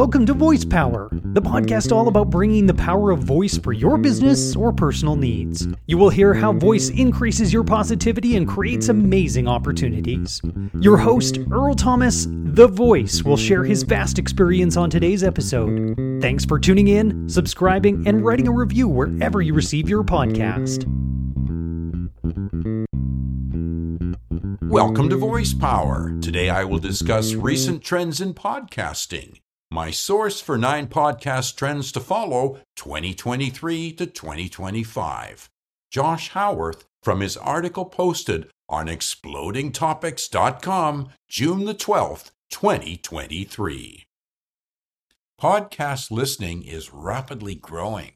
Welcome to Voice Power, the podcast all about bringing the power of voice for your business or personal needs. You will hear how voice increases your positivity and creates amazing opportunities. Your host, Earl Thomas, The Voice, will share his vast experience on today's episode. Thanks for tuning in, subscribing, and writing a review wherever you receive your podcast. Welcome to Voice Power. Today I will discuss recent trends in podcasting. My source for nine podcast trends to follow 2023 to 2025. Josh Howarth from his article posted on explodingtopics.com June the 12th, 2023. Podcast listening is rapidly growing.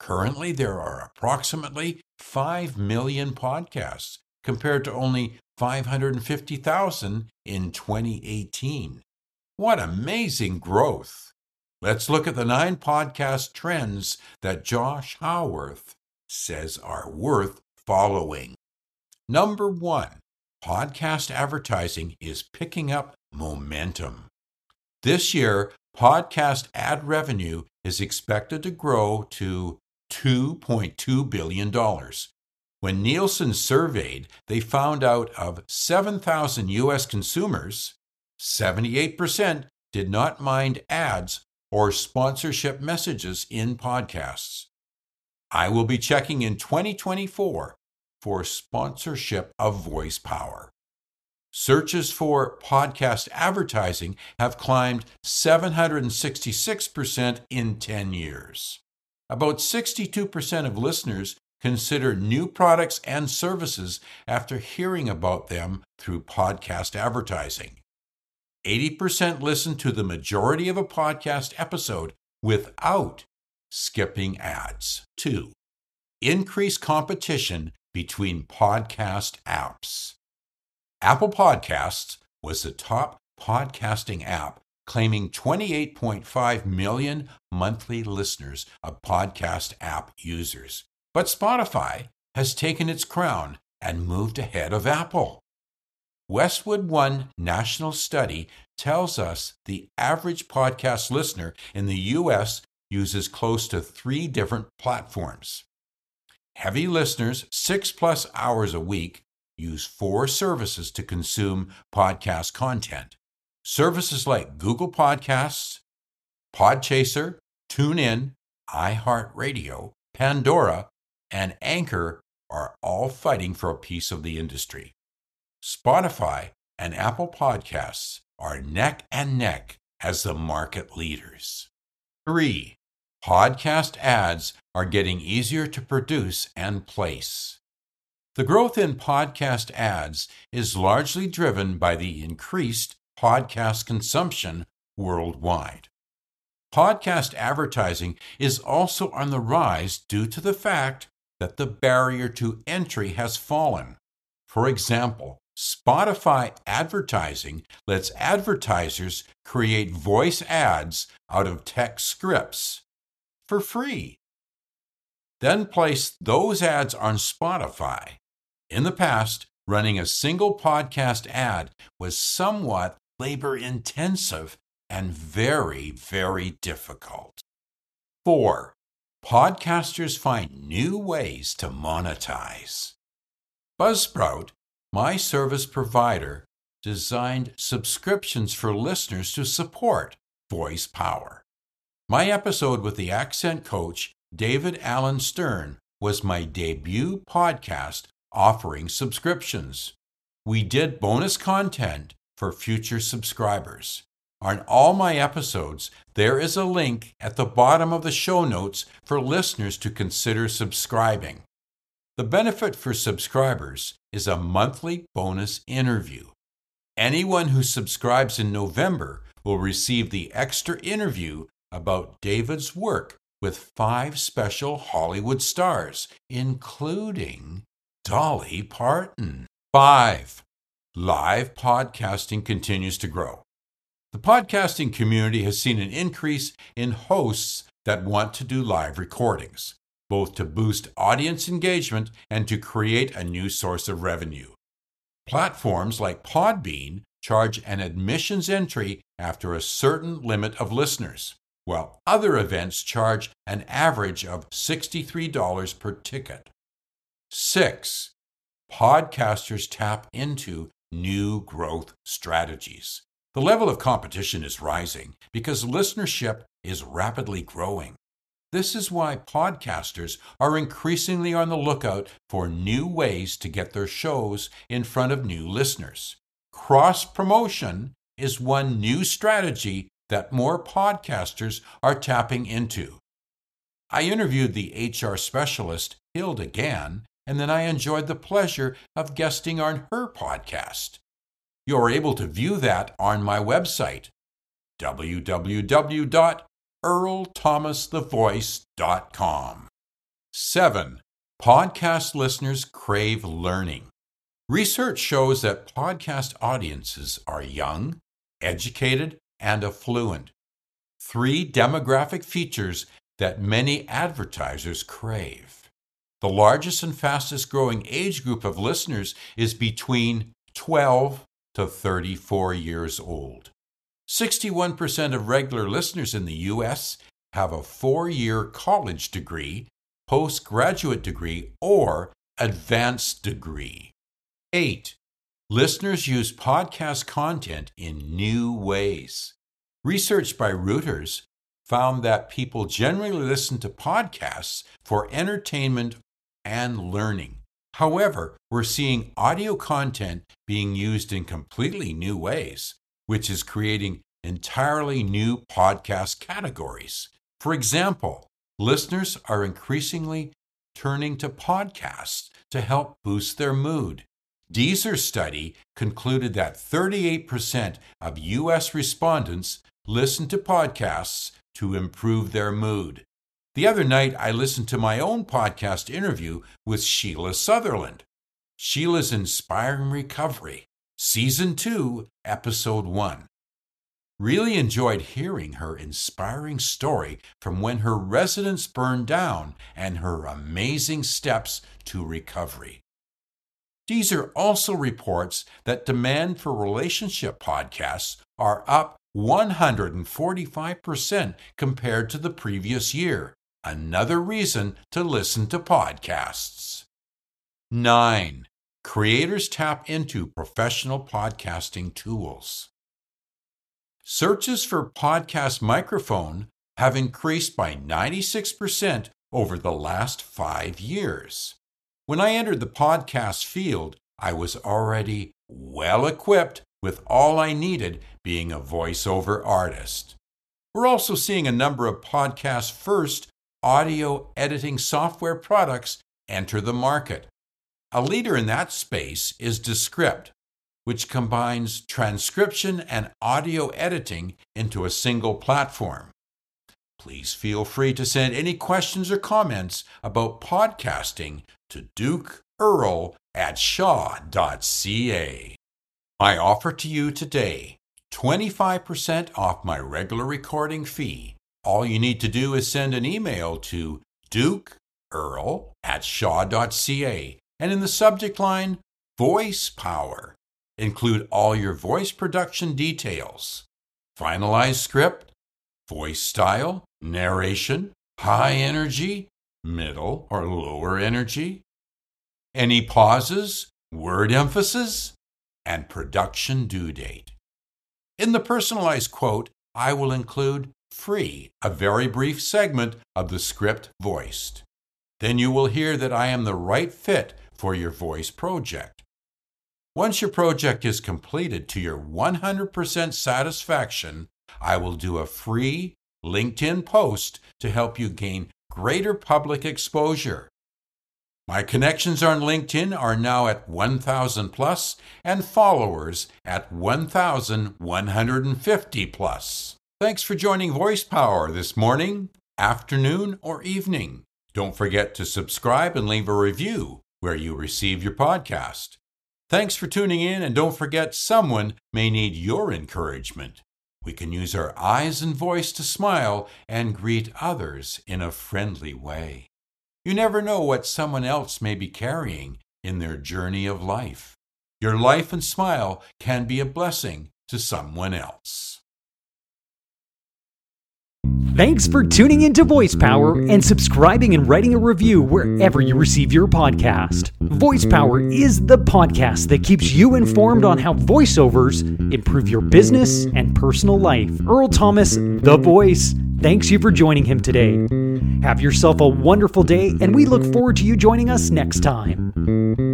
Currently, there are approximately 5 million podcasts compared to only 550,000 in 2018. What amazing growth! Let's look at the nine podcast trends that Josh Howarth says are worth following. Number one, podcast advertising is picking up momentum. This year, podcast ad revenue is expected to grow to $2.2 billion, when Nielsen surveyed, they found out of 7,000 U.S. consumers, 78% did not mind ads or sponsorship messages in podcasts. I will be checking in 2024 for sponsorship of voice power. Searches for podcast advertising have climbed 766% in 10 years. About 62% of listeners consider new products and services after hearing about them through podcast advertising. 80% listen to the majority of a podcast episode without skipping ads. 2. Increase competition between podcast apps. Apple Podcasts was the top podcasting app, claiming 28.5 million monthly listeners of podcast app users. But Spotify has taken its crown and moved ahead of Apple. Westwood One national study tells us the average podcast listener in the U.S. uses close to three different platforms. Heavy listeners, six plus hours a week, use four services to consume podcast content. Services like Google Podcasts, Podchaser, TuneIn, iHeartRadio, Pandora, and Anchor are all fighting for a piece of the industry. Spotify and Apple Podcasts are neck and neck as the market leaders. 3. Podcast ads are getting easier to produce and place. The growth in podcast ads is largely driven by the increased podcast consumption worldwide. Podcast advertising is also on the rise due to the fact that the barrier to entry has fallen. For example, Spotify advertising lets advertisers create voice ads out of text scripts for free. Then place those ads on Spotify. In the past, running a single podcast ad was somewhat labor intensive and very, very difficult. 4 podcasters find new ways to monetize. Buzzsprout, my service provider, designed subscriptions for listeners to support voice power. My episode with the accent coach, David Alan Stern, was my debut podcast offering subscriptions. We did bonus content for future subscribers. On all my episodes, there is a link at the bottom of the show notes for listeners to consider subscribing. The benefit for subscribers is a monthly bonus interview. Anyone who subscribes in November will receive the extra interview about David's work with five special Hollywood stars, including Dolly Parton. 5. Live podcasting continues to grow. The podcasting community has seen an increase in hosts that want to do live recordings, both to boost audience engagement and to create a new source of revenue. Platforms like Podbean charge an admissions entry after a certain limit of listeners, while other events charge an average of $63 per ticket. 6. Podcasters tap into new growth strategies. The level of competition is rising because listenership is rapidly growing. This is why podcasters are increasingly on the lookout for new ways to get their shows in front of new listeners. Cross promotion is one new strategy that more podcasters are tapping into. I interviewed the HR specialist Hilda Gann, and then I enjoyed the pleasure of guesting on her podcast. You're able to view that on my website, www.earlthomasthevoice.com. 7. Podcast listeners crave learning. Research shows that podcast audiences are young, educated, and affluent. Three demographic features that many advertisers crave. The largest and fastest growing age group of listeners is between 12 to 34 years old. 61% of regular listeners in the U.S. have a four year college degree, postgraduate degree, or advanced degree. 8. Listeners use podcast content in new ways. Research by Reuters found that people generally listen to podcasts for entertainment and learning. However, we're seeing audio content being used in completely new ways, which is creating entirely new podcast categories. For example, listeners are increasingly turning to podcasts to help boost their mood. Deezer's study concluded that 38% of U.S. respondents listen to podcasts to improve their mood. The other night, I listened to my own podcast interview with Sheila Sutherland. Sheila's Inspiring Recovery, Season 2, Episode 1. Really enjoyed hearing her inspiring story from when her residence burned down and her amazing steps to recovery. Deezer also reports that demand for relationship podcasts are up 145% compared to the previous year, Another reason to listen to podcasts. 9. Creators tap into professional podcasting tools. Searches for podcast microphone have increased by 96% over the last five years. When I entered the podcast field, I was already well equipped with all I needed being a voiceover artist. We're also seeing a number of podcast first audio editing software products enter the market. A leader in that space is Descript, which combines transcription and audio editing into a single platform. Please feel free to send any questions or comments about podcasting to Duke Earl at shaw.ca. I offer to you today 25% off my regular recording fee all you need to do is send an email to dukeearl at shaw.ca and in the subject line, Voice Power. Include all your voice production details. Finalized script, voice style, narration, high energy, middle or lower energy, any pauses, word emphasis, and production due date. In the personalized quote, I will include free, a very brief segment of the script voiced. Then you will hear that I am the right fit for your voice project. Once your project is completed to your 100% satisfaction, I will do a free LinkedIn post to help you gain greater public exposure. My connections on LinkedIn are now at 1,000 plus and followers at 1,150 plus. Thanks for joining Voice Power this morning, afternoon, or evening. Don't forget to subscribe and leave a review where you receive your podcast. Thanks for tuning in, and don't forget someone may need your encouragement. We can use our eyes and voice to smile and greet others in a friendly way. You never know what someone else may be carrying in their journey of life. your life and smile can be a blessing to someone else. Thanks for tuning into Voice Power and subscribing and writing a review wherever you receive your podcast. Voice Power is the podcast that keeps you informed on how voiceovers improve your business and personal life. Earl Thomas, the voice, thanks you for joining him today. Have yourself a wonderful day, and we look forward to you joining us next time.